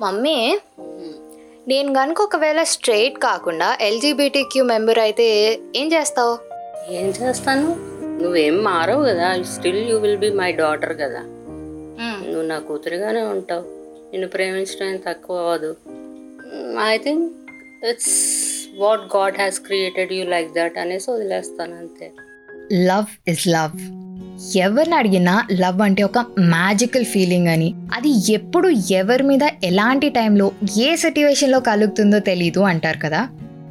Mummy నేను కనుక ఒకవేళ స్ట్రైట్ కాకుండా ఎల్జీబీటీ క్యూ మెంబర్ అయితే ఏం చేస్తావు? ఏం చేస్తాను? నువ్వేం మారవు కదా. Still you will be my daughter కదా. నువ్వు నా కూతురుగానే ఉంటావు. నిన్ను ప్రేమించడం తక్కువ అవ్వదు. I think it's what God has created you like that అనేసి వదిలేస్తాను అంతే. లవ్ ఇస్ లవ్ ఎవరిని అడిగినా లవ్ అంటే ఒక మ్యాజికల్ ఫీలింగ్ అని. అది ఎప్పుడు ఎవరి మీద ఎలాంటి టైంలో ఏ సిట్యువేషన్లో కలుగుతుందో తెలీదు అంటారు కదా.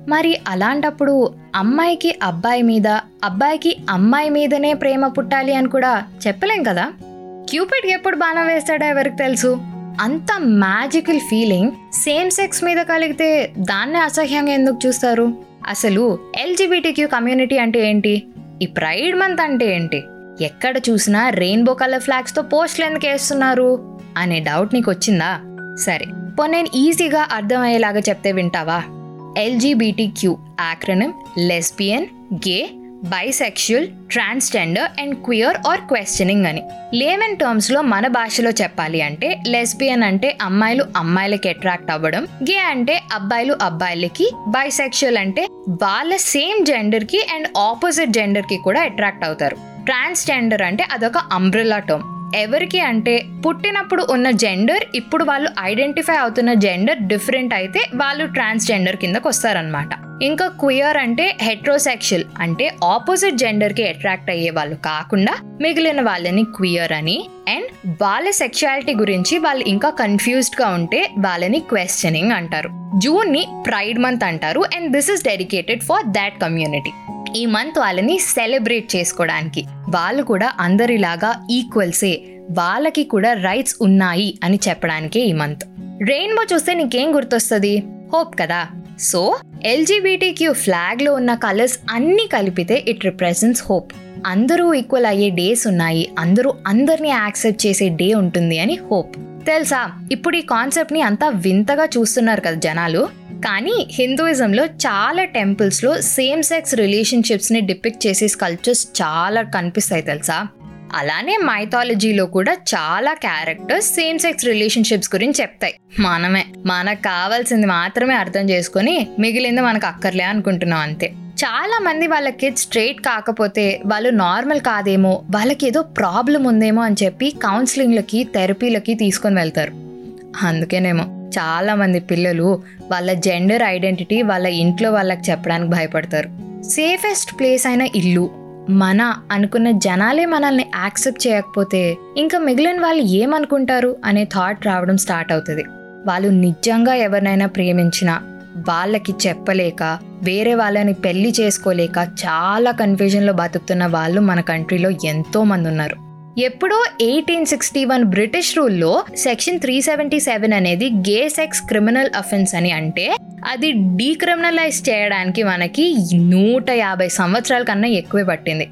మరి అలాంటప్పుడు అమ్మాయికి అబ్బాయి మీద అబ్బాయికి అమ్మాయి మీదనే ప్రేమ పుట్టాలి అని కూడా చెప్పలేం కదా. క్యూపిడ్ ఎప్పుడు బాణం వేస్తాడో ఎవరికి తెలుసు? అంత మ్యాజికల్ ఫీలింగ్ సేమ్ సెక్స్ మీద కలిగితే దాన్నే అసహ్యంగా ఎందుకు చూస్తారు? అసలు ఎల్జిబిటిక్యూ కమ్యూనిటీ అంటే ఏంటి? ఈ ప్రైడ్ మంత్ అంటే ఏంటి? ఎక్కడ చూసినా రెయిన్బో కలర్ ఫ్లాగ్స్తో పోస్టులు ఎందుకు వేస్తున్నారు? అనే డౌట్ నీకు వచ్చిందా సరే పో నేను ఈజీగా అర్థమయ్యేలాగా చెప్తే వింటావా? LGBT Q acronym lesbian gay bisexual transgender and queer or questioning అని. లేమన్ టర్మ్స్లో మన భాషలో చెప్పాలి అంటే లెస్బియన్ అంటే అమ్మాయిలు అమ్మాయిలకి అట్రాక్ట్ అవ్వడం గే అంటే అబ్బాయిలు అబ్బాయిలకి బైసెక్షువల్ అంటే వాళ్ళ సేమ్ జెండర్కి అండ్ ఆపోజిట్ జెండర్కి కూడా అట్రాక్ట్ అవుతారు. ట్రాన్స్జెండర్ అంటే అదొక అంబ్రెలా టర్మ్ ఎవరికి అంటే పుట్టినప్పుడు ఉన్న జెండర్ ఇప్పుడు వాళ్ళు ఐడెంటిఫై అవుతున్న జెండర్ డిఫరెంట్ అయితే వాళ్ళు ట్రాన్స్జెండర్ కిందకు వస్తారనమాట ఇంకా క్వియర్ అంటే హెట్రోసెక్షువల్ అంటే ఆపోజిట్ జెండర్కి అట్రాక్ట్ అయ్యే వాళ్ళు కాకుండా మిగిలిన వాళ్ళని క్వియర్ అని అండ్ వాళ్ళ సెక్షువాలిటీ గురించి వాళ్ళు ఇంకా కన్ఫ్యూజ్డ్గా ఉంటే వాళ్ళని క్వశ్చనింగ్ అంటారు. జూన్ని ప్రైడ్ మంత్ అంటారు and this is dedicated for that community ఈ మంత్ వాళ్ళని సెలబ్రేట్ చేసుకోవడానికి. వాళ్ళు కూడా అందరిలాగా ఈక్వల్సే. వాళ్ళకి కూడా రైట్స్ ఉన్నాయి అని చెప్పడానికే ఈ మంత్. రెయిన్బో చూస్తే నీకేం గుర్తొస్తుంది? హోప్ కదా? సో ఎల్జీబీటీ క్యూ ఫ్లాగ్లో ఉన్న కలర్స్ అన్ని కలిపితే ఇట్ రిప్రజెంట్స్ హోప్. అందరూ ఈక్వల్ అయ్యే డేస్ ఉన్నాయి. అందరూ అందరినీ యాక్సెప్ట్ చేసే డే ఉంటుంది అని హోప్. తెలుసా? ఇప్పుడు ఈ కాన్సెప్ట్ని అంతా వింతగా చూస్తున్నారు కదా జనాలు. కానీ హిందూయిజంలో చాలా టెంపుల్స్లో సేమ్ సెక్స్ రిలేషన్షిప్స్ని డిపిక్ట్ చేసే స్కల్ప్చర్స్ చాలా కనిపిస్తాయి తెలుసా? అలానే మైథాలజీలో కూడా చాలా క్యారెక్టర్స్ సేమ్ సెక్స్ రిలేషన్షిప్స్ గురించి చెప్తాయి. మనమే మనకు కావాల్సింది మాత్రమే అర్థం చేసుకొని మిగిలింది మనకు అక్కర్లే అనుకుంటున్నాం అంతే. చాలా మంది వాళ్ళ కిడ్స్ స్ట్రైట్ కాకపోతే వాళ్ళు నార్మల్ కాదేమో వాళ్ళకి ఏదో ప్రాబ్లం ఉందేమో అని చెప్పి కౌన్సిలింగ్లకి థెరపీలకి తీసుకొని వెళ్తారు. అందుకేనేమో. చాలామంది పిల్లలు వాళ్ళ జెండర్ ఐడెంటిటీ వాళ్ళ ఇంట్లో వాళ్ళకి చెప్పడానికి భయపడతారు. సేఫెస్ట్ ప్లేస్ అయిన ఇల్లు మన అనుకున్న జనాలే మనల్ని యాక్సెప్ట్ చేయకపోతే ఇంకా మిగిలిన వాళ్ళు ఏమనుకుంటారు అనే థాట్ రావడం స్టార్ట్ అవుతుంది. వాళ్ళు నిజంగా ఎవరినైనా ప్రేమించినా వాళ్ళకి చెప్పలేక వేరే వాళ్ళని పెళ్ళి చేసుకోలేక చాలా కన్ఫ్యూజన్లో బతుకుతున్న వాళ్ళు మన కంట్రీలో ఎంతోమంది ఉన్నారు. ఎప్పుడో ఎయిటీన్ సిక్స్టీ వన్ బ్రిటిష్ రూల్లో సెక్షన్ త్రీ సెవెంటీ సెవెన్ అనేది గే సెక్స్ క్రిమినల్ అఫెన్స్ అని అంటే అది డీక్రిమినలైజ్ చేయడానికి మనకి నూట యాభై సంవత్సరాల కన్నా ఎక్కువే పట్టింది.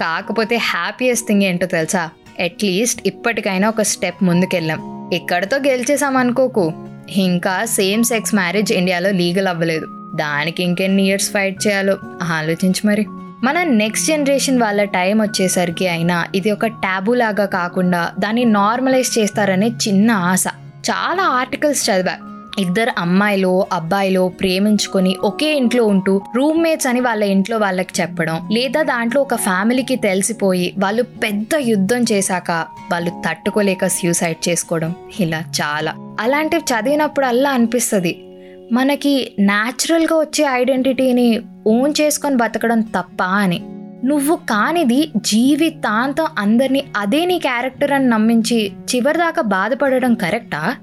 కాకపోతే హ్యాపీయెస్ట్ థింగ్ ఏంటో తెలుసా? అట్లీస్ట్ ఇప్పటికైనా ఒక స్టెప్ ముందుకెళ్ళాం. ఇక్కడతో గెలిచేసామనుకోకు ఇంకా సేమ్ సెక్స్ మ్యారేజ్ ఇండియాలో లీగల్ అవ్వలేదు. దానికి ఇంకెన్ని ఇయర్స్ ఫైట్ చేయాలో? ఆలోచించు మరి. మన నెక్స్ట్ జనరేషన్ వాళ్ళ టైం వచ్చేసరికి అయినా ఇది ఒక ట్యాబు లాగా కాకుండా దాన్ని నార్మలైజ్ చేస్తారనే చిన్న ఆశ. చాలా ఆర్టికల్స్ చదివా. ఇద్దరు అమ్మాయిలు అబ్బాయిలో ప్రేమించుకొని ఒకే ఇంట్లో ఉంటూ రూమ్మేట్స్ అని వాళ్ళ ఇంట్లో వాళ్ళకి చెప్పడం లేదా దాంట్లో ఒక ఫ్యామిలీకి తెలిసిపోయి వాళ్ళు పెద్ద యుద్ధం చేశాక వాళ్ళు తట్టుకోలేక సూసైడ్ చేసుకోవడం ఇలా చాలా. అలాంటివి చదివినప్పుడల్లా అనిపిస్తుంది. మనకి న్యాచురల్గా వచ్చే ఐడెంటిటీని ఓన్ చేసుకొని బతకడం తప్ప అని. నువ్వు కానిది జీవితాంతం అందరినీ అదే నీ క్యారెక్టర్ అని నమ్మించి చివరిదాకా బాధపడడం కరెక్టా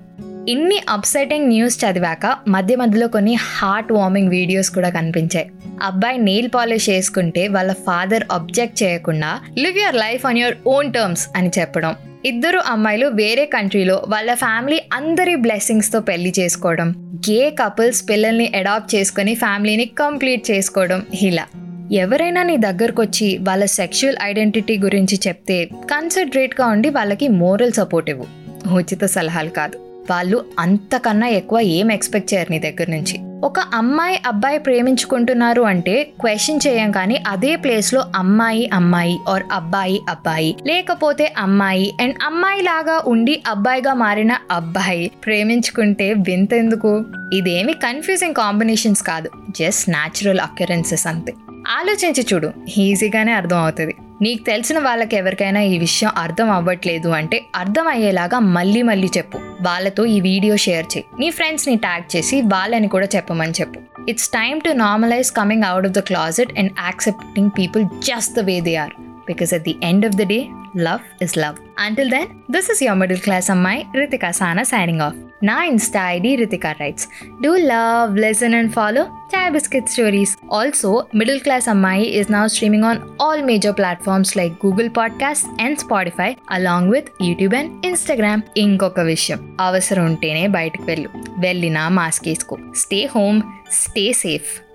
ఇన్ని అప్సెటింగ్ న్యూస్ చదివాక మధ్య మధ్యలో కొన్ని హార్ట్ వార్మింగ్ వీడియోస్ కూడా కనిపించాయి. అబ్బాయి నెయిల్ పాలిష్ చేసుకుంటే వాళ్ళ ఫాదర్ అబ్జెక్ట్ చేయకుండా live your life on your own terms అని చెప్పడం. ఇద్దరు అమ్మాయిలు వేరే కంట్రీలో వాళ్ళ ఫ్యామిలీ అందరి బ్లెస్సింగ్స్తో పెళ్ళి చేసుకోవడం. గే కపుల్స్ పిల్లల్ని అడాప్ట్ చేసుకొని ఫ్యామిలీని కంప్లీట్ చేసుకోవడం ఇలా. ఎవరైనా నీ దగ్గరకొచ్చి వాళ్ళ సెక్షువల్ ఐడెంటిటీ గురించి చెప్తే కన్సన్ట్రేట్గా ఉండి వాళ్ళకి మోరల్ సపోర్ట్ ఇవ్వు. ఉచిత సలహాలు కాదు. వాళ్ళు అంతకన్నా ఎక్కువ ఏం ఎక్స్పెక్ట్ చేయరు నీ దగ్గర నుంచి. ఒక అమ్మాయి అబ్బాయి ప్రేమించుకుంటున్నారు అంటే క్వశ్చన్ చేయం కానీ అదే ప్లేస్లో అమ్మాయి అమ్మాయి ఆర్ అబ్బాయి అబ్బాయి. లేకపోతే అమ్మాయి. అండ్ అమ్మాయి లాగా ఉండి అబ్బాయిగా మారిన అబ్బాయి ప్రేమించుకుంటే వింతెందుకు? ఇదేమి కన్ఫ్యూజింగ్ కాంబినేషన్స్ కాదు. జస్ట్ న్యాచురల్ అక్యురెన్సెస్ అంతే. ఆలోచించి చూడు. ఈజీగానే అర్థం అవుతుంది నీకు తెలిసిన వాళ్ళకి ఎవరికైనా ఈ విషయం అర్థం అవ్వట్లేదు అంటే అర్థం అయ్యేలాగా మళ్ళీ మళ్ళీ చెప్పు. వాళ్ళతో ఈ వీడియో షేర్ చేయి. నీ ఫ్రెండ్స్ని ట్యాగ్ చేసి వాళ్ళని కూడా చెప్పమని చెప్పు. It's time to normalise coming out of the closet and accepting people just the way they are because at the end of the day love is love until then this is your middle class అమ్మాయి Ritika Sana signing off నా Insta ID Ritika writes. Do love listen and follow chai biscuit stories also middle class అమ్మాయి is now streaming on all major platforms like Google podcast and Spotify along with YouTube and Instagram ఇంకొక విషయం అవసరం ఉంటేనే బయటకు వెళ్ళు. వెళ్ళినా mask వేసుకో. Stay home stay safe